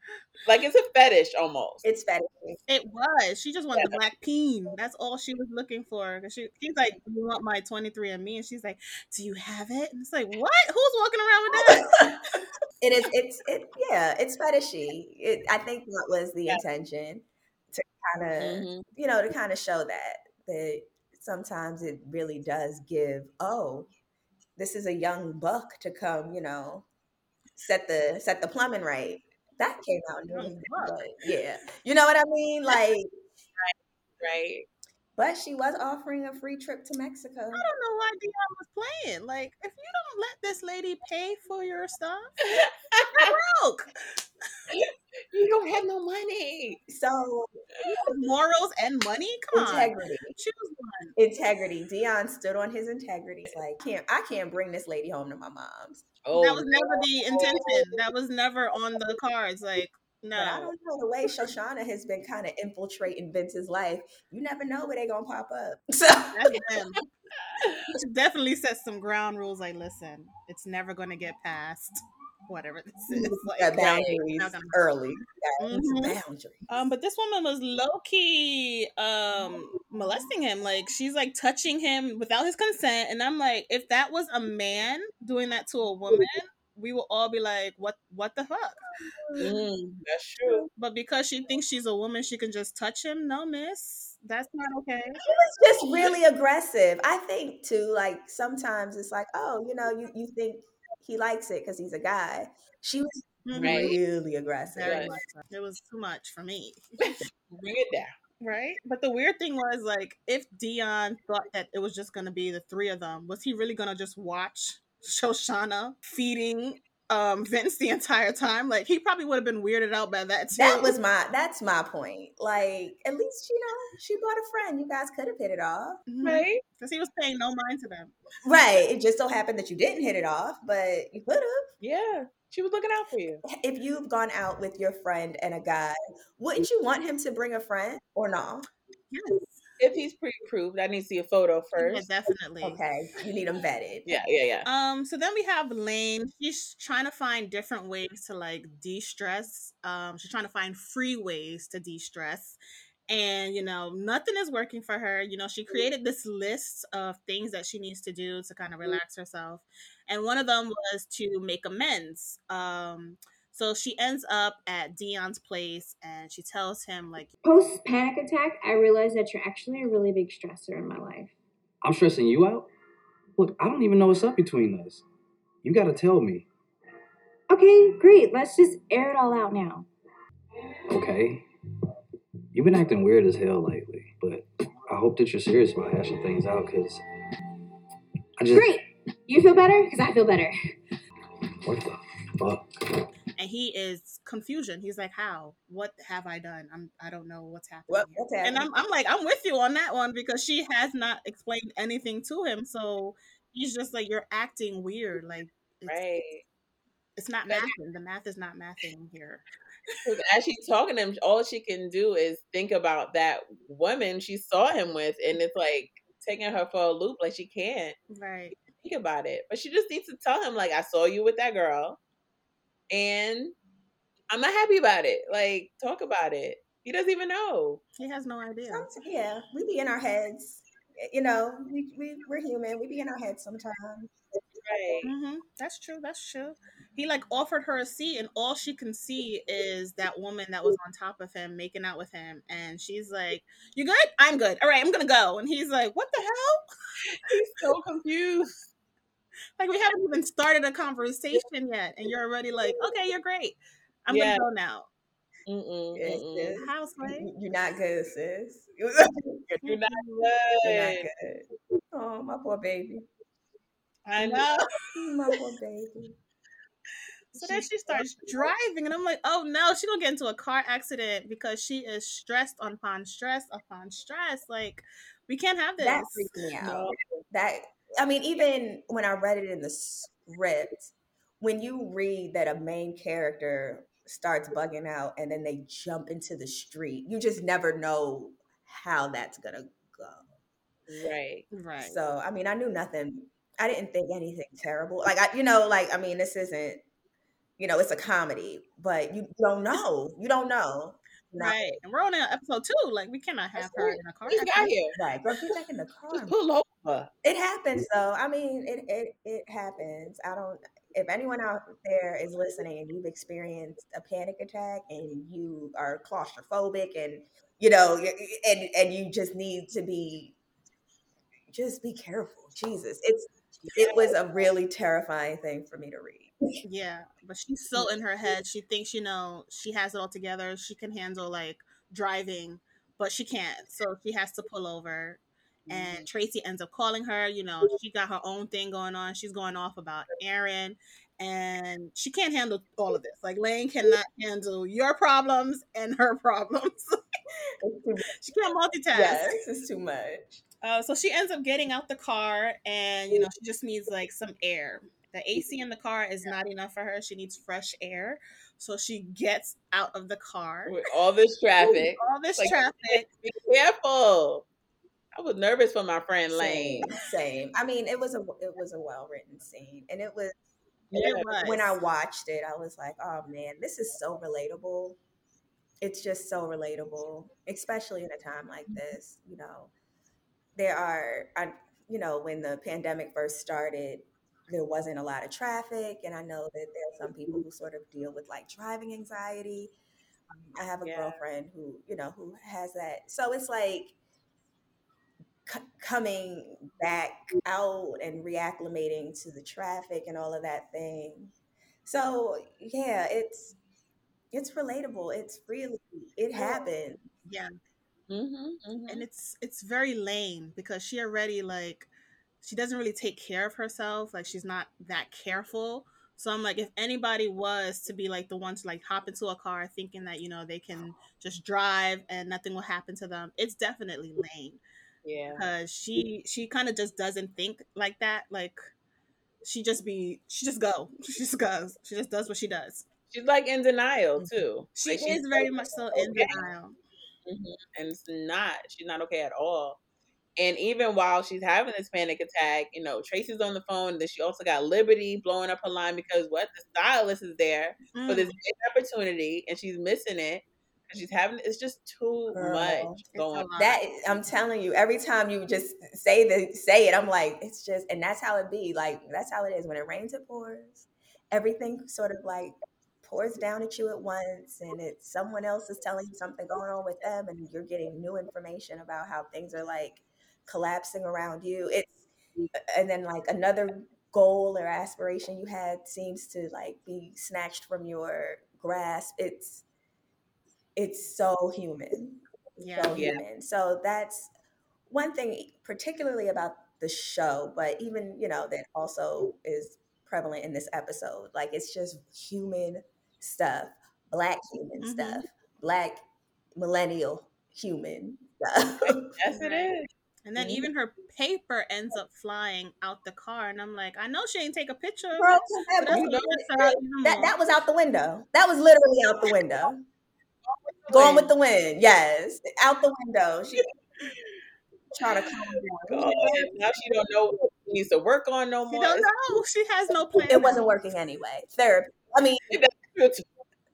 Like it's a fetish almost. It's fetish. It was. She just wanted the black peen. That's all she was looking for. 'Cause She, he's like, "Do you want my 23andMe?" And she's like, "Do you have it?" And it's like, "What? Who's walking around with that?" It is. It's. It. Yeah. It's fetishy. It. I think that was the Yeah. intention to kind of, Mhm. you know, to kind of show that that sometimes it really does give. Oh, this is a young buck to come. You know, set the set the plumbing right. That came out. Young during- buck. but yeah, you know what I mean. Like, Right. but she was offering a free trip to Mexico. I don't know why Dion was playing. Like, if you don't let this lady pay for your stuff, you're broke. You don't have no money. So Morals and money. Come on. integrity. She was one. integrity. Dion stood on his integrity. It's like, can't I can't bring this lady home to my mom's. Oh, that was never the intention. That was never on the cards. Like, But I don't know the way Shoshana has been kind of infiltrating Vince's life. You never know where they're gonna pop up. So That's them. She definitely set some ground rules. Like, listen, it's never going to get past whatever this is. Like, got right, boundaries not gonna- early. Yes, Mhm. Boundaries. Um, but this woman was low key um molesting him. Like she's like touching him without his consent, and I'm like, if that was a man doing that to a woman, we will all be like, what what the fuck? Mm, that's true. But because she thinks she's a woman, she can just touch him. No, miss, that's not okay. It's just really aggressive. I think too, like sometimes it's like, oh, you know, you, you think he likes it because he's a guy. She was. Right. really aggressive. Very Right. It was too much for me. Bring it down. Right. But the weird thing was like if Dion thought that it was just gonna be the three of them, was he really gonna just watch Shoshana feeding um Vince the entire time? Like he probably would have been weirded out by that too. That was my that's my point. Like, at least, you know, she brought a friend. You guys could have hit it off. Right? Because he was paying no mind to them. Right. It just so happened that you didn't hit it off, but you could have. Yeah. She was looking out for you. If you've gone out with your friend and a guy, wouldn't you want him to bring a friend or no? Yes. If he's pre-approved, I need to see a photo first. Yeah, definitely. Okay. You need him vetted. Yeah, yeah, yeah. Um, so then we have Lane. She's trying to find different ways to like de-stress. Um, she's trying to find free ways to de-stress. And you know, nothing is working for her. You know, she created this list of things that she needs to do to kind of relax herself. And one of them was to make amends. Um, so she ends up at Dion's place and she tells him like Post panic attack, I realized that you're actually a really big stressor in my life. I'm stressing you out? Look, I don't even know what's up between us. You gotta tell me. Okay, great. Let's just air it all out now. Okay. You've been acting weird as hell lately, but I hope that you're serious about hashing things out because I just. Great. You feel better? Because I feel better. What the fuck? And he is confusion. He's like, How? What have I done? I'm I don't know what's happening. What, here." what's And? I'm, I'm like, I'm with you on that one because she has not explained anything to him. So he's just like, you're acting weird. Like, it's, Right. it's not But- mathing. The math is not mathing here. as she's talking to him, all she can do is think about that woman she saw him with, and it's like taking her for a loop. Like she can't Right. think about it, but she just needs to tell him, like, I saw you with that girl, and I'm not happy about it. Like, talk about it. He doesn't even know. He has no idea. Some- yeah, we be in our heads. You know, we, we, we're human. We be in our heads sometimes. Right. hmm That's true. That's true. He like offered her a seat, and all she can see is that woman that was on top of him making out with him. And she's like, You good? I'm good. All right, I'm going to go. And he's like, What the hell? He's so confused. Like, we haven't even started a conversation yet. And you're already like, Okay, you're great. I'm Yeah. going to go now. Mm-mm, Yes. House You're not good, sis. You're not You're not not good. good. Oh, my poor baby. I mm, know. My poor baby. So then she starts driving, and I'm like, oh no, she's gonna get into a car accident because she is stressed upon stress upon stress. Like, we can't have this. That freaked me out. No. That I mean, even when I read it in the script, when you read that a main character starts bugging out and then they jump into the street, you just never know how that's gonna go. Right. Right. So I mean, I knew nothing. I didn't think anything terrible. Like I, you know, like I mean, this isn't, you know, it's a comedy, but you don't know. You don't know. No. Right. And we're on episode two. Like we cannot have her in a car. Just got here. Right, girl, get back in the car. Just pull over. It happens though. I mean, it it it happens. I don't. If anyone out there is listening and you've experienced a panic attack and you are claustrophobic and you know and and you just need to be, just be careful. Jesus, it's it was a really terrifying thing for me to read. Yeah, but she's still mm-hmm. in her head. She thinks, you know, she has it all together. She can handle like driving, but she can't. So she has to pull over. And Tracy ends up calling her. You know, she got her own thing going on. She's going off about Aaron, and she can't handle all of this. Like Lane cannot handle your problems and her problems. It's too much. she can't multitask. Yes, it's too much. Uh, so she ends up getting out the car, and you know she just needs like some air. The AC in the car is not enough for her. She needs fresh air. So she gets out of the car. With all this traffic. All this Like- traffic. Be careful. I was nervous for my friend Lane. Same. I mean, it was a it was a well written scene, and it was It was. when I watched it, I was like, oh man, this is so relatable. It's just so relatable, especially in a time like this. You know, there are, I, you know, when the pandemic first started, there wasn't a lot of traffic, and I know that there are some people who sort of deal with like driving anxiety. Um, I have a Yeah. girlfriend who, you know, who has that. So it's like c- coming back out and reacclimating to the traffic and all of that thing. So yeah, it's it's relatable. It's really it happened. yeah, Mm-hmm, and it's it's very Lane because she already like she doesn't really take care of herself. Like she's not that careful. So I'm like, if anybody was to be like the one to like hop into a car thinking that you know they can just drive and nothing will happen to them, it's definitely Lane. Yeah. because she she kind of just doesn't think like that like she just be she just go she just goes she just does what she does She's like in denial too. she Like, is very much so in okay. denial Mhm. and it's not she's not okay at all and even while she's having this panic attack you know tracy's on the phone then she also got liberty blowing up her line because what the stylist is there for this Mm, big opportunity and she's missing it she's having it's just too Girl, much going on. That is- I'm telling you, every time you just say the say it, I'm like, it's just, and that's how it be. Like that's how it is. When it rains, it pours. Everything sort of like pours down at you at once, and it's someone else is telling you something going on with them, and you're getting new information about how things are like collapsing around you. It's and then like another goal or aspiration you had seems to like be snatched from your grasp. It's it's so human yeah so Yeah. human. So that's one thing, particularly about the show, but even, you know, that also is prevalent in this episode. Like it's just human stuff, black human Mhm. stuff, black millennial human stuff. yes it is and then Mhm. even her paper ends up flying out the car and i'm like i know she ain't take a picture Bro, but that's that, what stressed her out even that, that was out the window. That was literally out the window. Going with the wind. Yes. Out the window. She trying to calm down. God, now she don't know what she needs to work on no she more don't know she has no plan It wasn't working anyway. Therapy. I mean,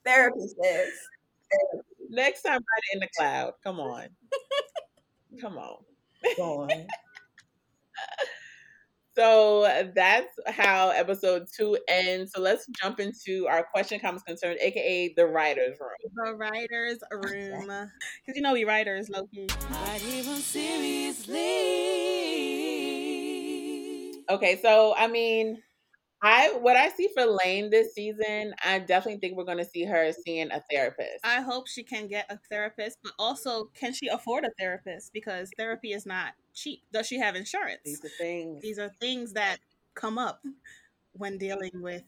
therapy says. next time write it in the cloud come on come on Go on. So that's how episode two ends. So let's jump into our question, comments, concern, aka the writers' room. the writers room because you know we writers low-key But even seriously. Okay, so I mean, I what I see for Lane this season, I definitely think we're gonna see her seeing a therapist. I hope she can get a therapist, but also can she afford a therapist? Because therapy is not cheap. Does she have insurance? These are things. These are things that come up when dealing with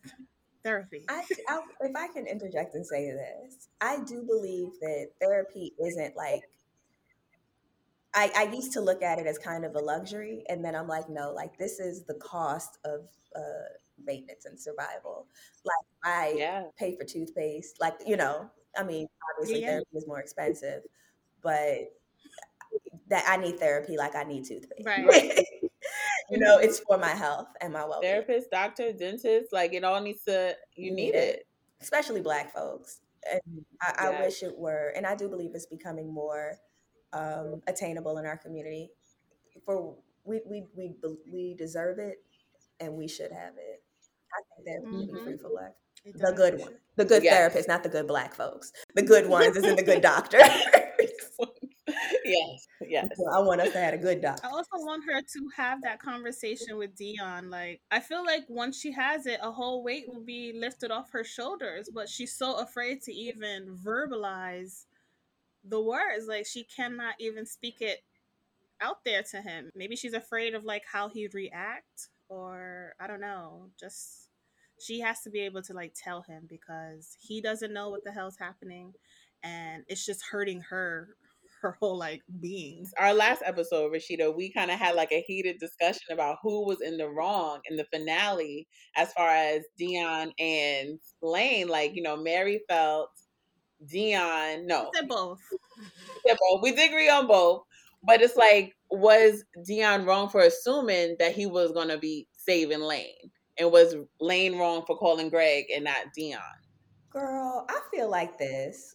therapy. I, I, if I can interject and say this, I do believe that therapy isn't like. I, I used to look at it as kind of a luxury, and then I'm like, no, like this is the cost of uh, maintenance and survival. Like I Yeah. pay for toothpaste. Like, you know, I mean, obviously Yeah. therapy is more expensive, but that I need therapy like I need toothpaste. Right. you know, it's for my health and my well. Therapist, doctor, dentist, like it all needs to. You need it. especially black folks. And I, I wish it were, and I do believe it's becoming more um, attainable in our community. For we we we we deserve it, and we should have it. I think therapy should be Mhm. free for black. The good one, the good therapist, not the good black folks. The good ones isn't the good doctor. yes. Yes. I want us to have a good doctor. I also want her to have that conversation with Dion. Like, I feel like once she has it, a whole weight will be lifted off her shoulders. But she's so afraid to even verbalize the words. Like, she cannot even speak it out there to him. Maybe she's afraid of like how he'd react, or I don't know. Just she has to be able to like tell him because he doesn't know what the hell's happening, and it's just hurting her, her whole like being. Our last episode, Rashida, we kind of had like a heated discussion about who was in the wrong in the finale as far as Dion and Lane. Like, you know, Mary felt Dion, no, They're both. yeah, both. We did agree on both. But it's like, was Dion wrong for assuming that he was going to be saving Lane? And was Lane wrong for calling Greg and not Dion? Girl, I feel like this.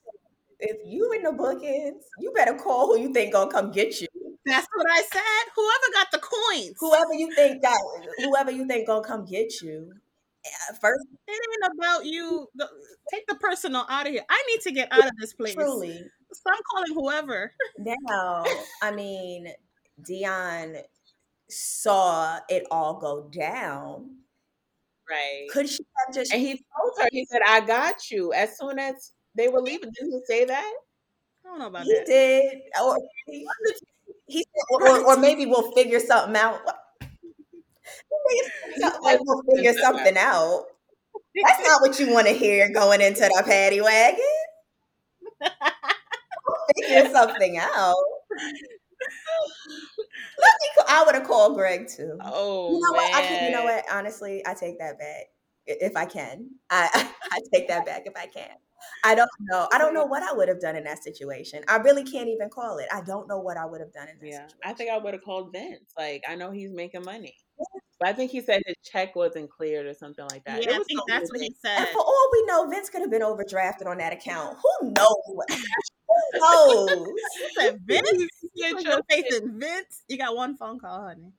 If you in the bookings, you better call who you think gonna come get you. That's what I said. Whoever got the coins. Whoever you think got, whoever you think gonna come get you. First, It ain't about you. Take the personal out of here. I need to get out of this place. Truly, I'm calling whoever. Now, I mean, Dion saw it all go down. Right. Could she have just? And he told her, he said, I got you. As soon as they were leaving, didn't he say that? I don't know about He that. did, or he, he said, or, or maybe we'll figure something out. Like we'll figure something out. That's not what you want to hear going into the paddy wagon. figure something out. Let me. Call, I would have called Greg too. Oh, you know man. what? I can, you know what? Honestly, I take that back if I can. I I take that back if I can. I don't know. I don't know what I would have done in that situation. I really can't even call it. I don't know what I would have done in that Yeah, situation. I think I would have called Vince. Like, I know he's making money. But I think he said his check wasn't cleared or something like that. It Yeah, I think that's what with he And said. for all we know, Vince could have been overdrafted on that account. Who knows? what- Who knows? He said, Vince, You you your faith in Vince. You got one phone call, honey.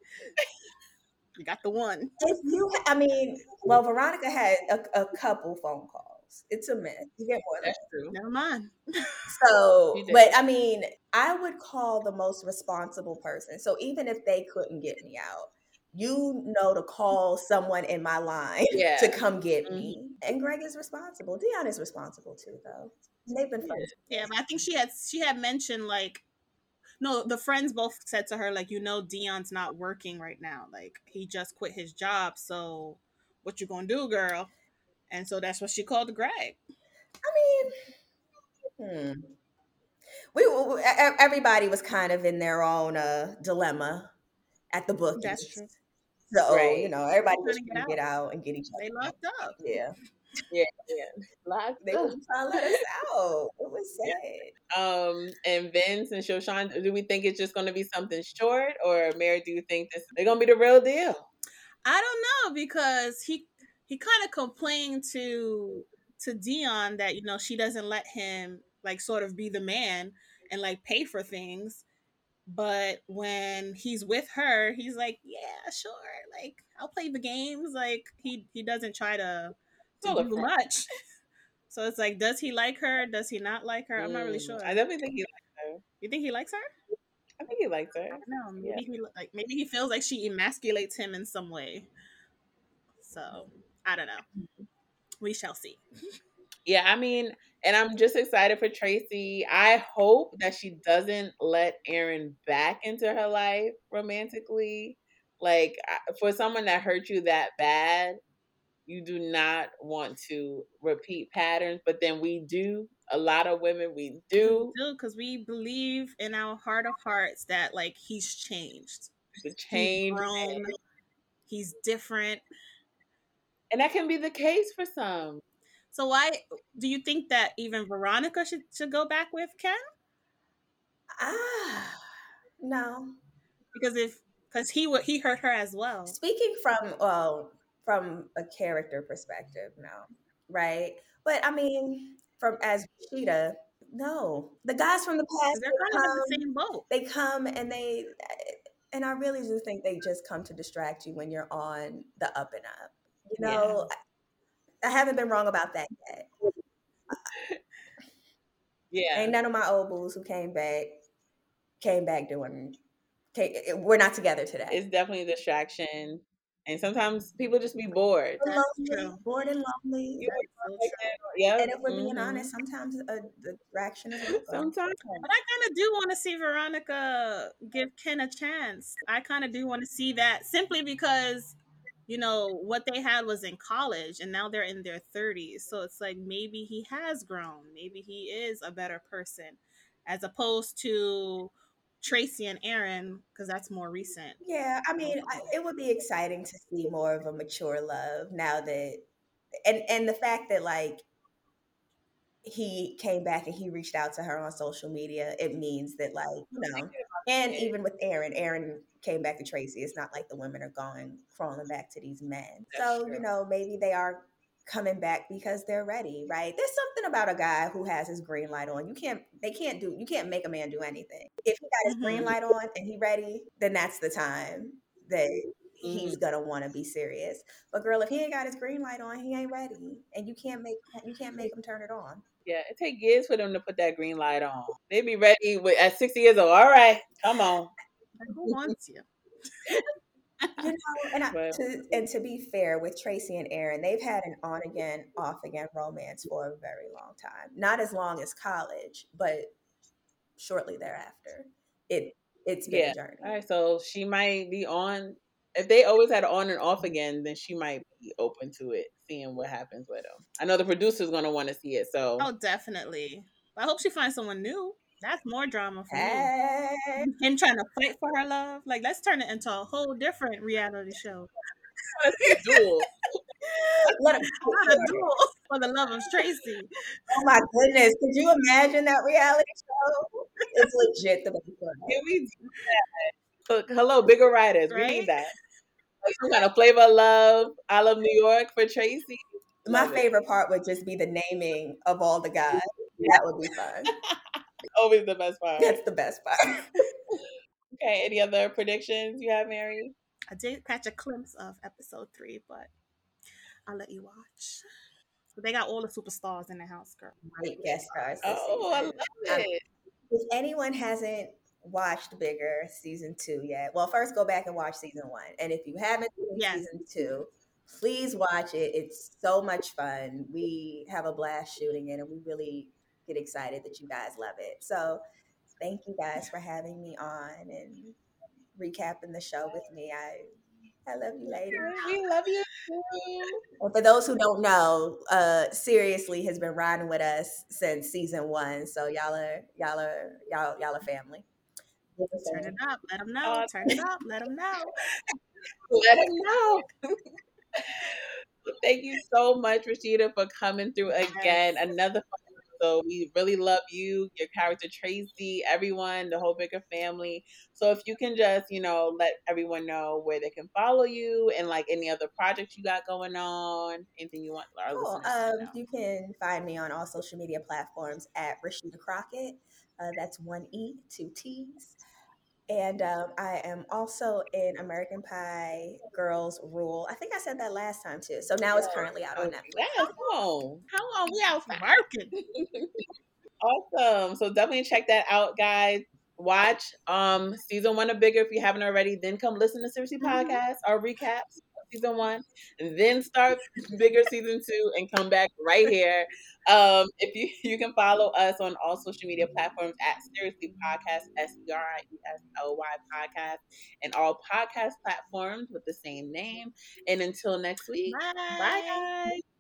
You got the one. If you, I mean, well, Veronica had a, a couple phone calls. It's a myth. You get more than That's true. Never mind. So, but I mean, I would call the most responsible person. So even if they couldn't get me out, you know to call someone in my line Yeah. to come get me. And Greg is responsible. Dion is responsible too, though. They've been friends. Yeah, but I think she had she had mentioned like no, the friends both said to her like, you know, Dion's not working right now. Like he just quit his job, so what you gonna do, girl? And so that's what she called Greg. I mean, hmm. We, we- everybody was kind of in their own uh, dilemma at the book. That's true. So Right. you know, everybody was Trying to get get out and get each other. They locked up. Yeah, Yeah, yeah. Locked they up. trying to let us out. It was sad. Um, and Vince and Shoshan, do we think it's just going to be something short, or Mary, do you think this they're going to be the real deal? I don't know because he he kind of complained to to Dion that you know she doesn't let him like sort of be the man and like pay for things. But when he's with her, he's like, "Yeah, sure. Like I'll play the games." Like he he doesn't try to, to do much. So it's like, does he like her? Does he not like her? I'm not really Mm, sure. I definitely think he likes her. You think he likes her? I think he likes her. I know. Maybe Yeah. he like maybe he feels like she emasculates him in some way. So I don't know. We shall see. Yeah, I mean, and I'm just excited for Tracy. I hope that she doesn't let Aaron back into her life romantically. Like, for someone that hurt you that bad, you do not want to repeat patterns. But then we do. A lot of women, we do. do because we believe in our heart of hearts that like he's changed. The He's grown. He's different. And that can be the case for some. So why do you think that even Veronica should should go back with Ken? Ah, no. Because if because he would he hurt her as well. Speaking from well, from a character perspective, no, right? But I mean, from as Cheetah, no. The guys from the past, They're they kind of in come, the same boat. they come and they, and I really do think they just come to distract you when you're on the up and up. You know, I, I haven't been wrong about that yet. Yeah. Ain't none of my old booze who came back came back doing. Came, we're not together today. It's definitely a distraction. And sometimes people just be bored. We're That's lonely, true. bored and lonely. You So true. Yeah. And if we're being mhm. honest, sometimes a the distraction is welcome. Sometimes. But I kind of do want to see Veronica give Ken a chance. I kind of do want to see that simply because, you know, what they had was in college and now they're in their 30s. So it's like maybe he has grown. Maybe he is a better person as opposed to Tracy and Aaron because that's more recent. Yeah, I mean, I, it would be exciting to see more of a mature love now that, and and the fact that like he came back and he reached out to her on social media, it means that like you know, and even with Aaron, Aaron came back to Tracy. It's not like the women are going crawling back to these men. That's so true. you know, maybe they are coming back because they're ready, right? There's something about a guy who has his green light on. You can't, they can't do, you can't make a man do anything. If he got his green Mhm. light on and he ready, then that's the time that he's gonna want to be serious. But girl, if he ain't got his green light on, he ain't ready, and you can't make you can't make him turn it on. Yeah, it take years for them to put that green light on. They be ready with, at 60 years old. All right, come on. Who wants you? You know, and I, But- to and to be fair with Tracy and Aaron, they've had an on again, off again romance for a very long time. Not as long as college, but shortly thereafter. It it's been Yeah. a journey. All right, so she might be on. If they always had on and off again, then she might be open to it, seeing what happens with them. I know the producer's gonna want to see it, so Oh, definitely. I hope she finds someone new. That's more drama for me. Him trying to fight for her love. Like, let's turn it into a whole different reality show. duel. let him, Not a duel for the love of Tracy. oh my goodness, could you imagine that reality show? It's legit the best one. Can we do that? Look, hello, bigger writers. We need that. Like some kind of flavor of love. I love New York for Tracy. My Love it. favorite part would just be the naming of all the guys. That would be fun. Always the best part. That's the best part. Okay, any other predictions you have, Mary? I did catch a glimpse of episode three, but I'll let you watch. But they got all the superstars in the house, girl. Great guest stars. Oh, I season. love Um, it. If anyone hasn't watched Bigger season two yet, well, first go back and watch season one. And if you haven't seen Yes. season two, please watch it. It's so much fun. We have a blast shooting it, and we really get excited that you guys love it. So, thank you guys for having me on and recapping the show with me. I I love you, ladies. We love you too. And for those who don't know, uh, seriously has been riding with us since season one. So y'all are y'all are y'all y'all are family. Turn it up. Let them know. Turn it up. Let them know. Let him know. Thank you so much, Rashida, for coming through again. Another so. We really love you, your character Tracy, everyone, the whole bigger family. So if you can just, you know, let everyone know where they can follow you and like any other projects you got going on, anything you want our Cool. Um, you can find me on all social media platforms at Rashida Crockett. Uh, that's one E, two T's. And um, I am also in American Pie Girls Rule. I think I said that last time too. So now it's currently out on Netflix. Yeah, come on. How long we out working? Awesome. So definitely check that out, guys. Watch um season one of Bigger if you haven't already. Then come listen to Seriously Podcast, our recaps of season one, and then start Bigger season two and come back right here. Um, if you you can follow us on all social media platforms at Seriously Podcast, S E R I E S O Y Podcast, and all podcast platforms with the same name. And until next week, Bye. bye guys.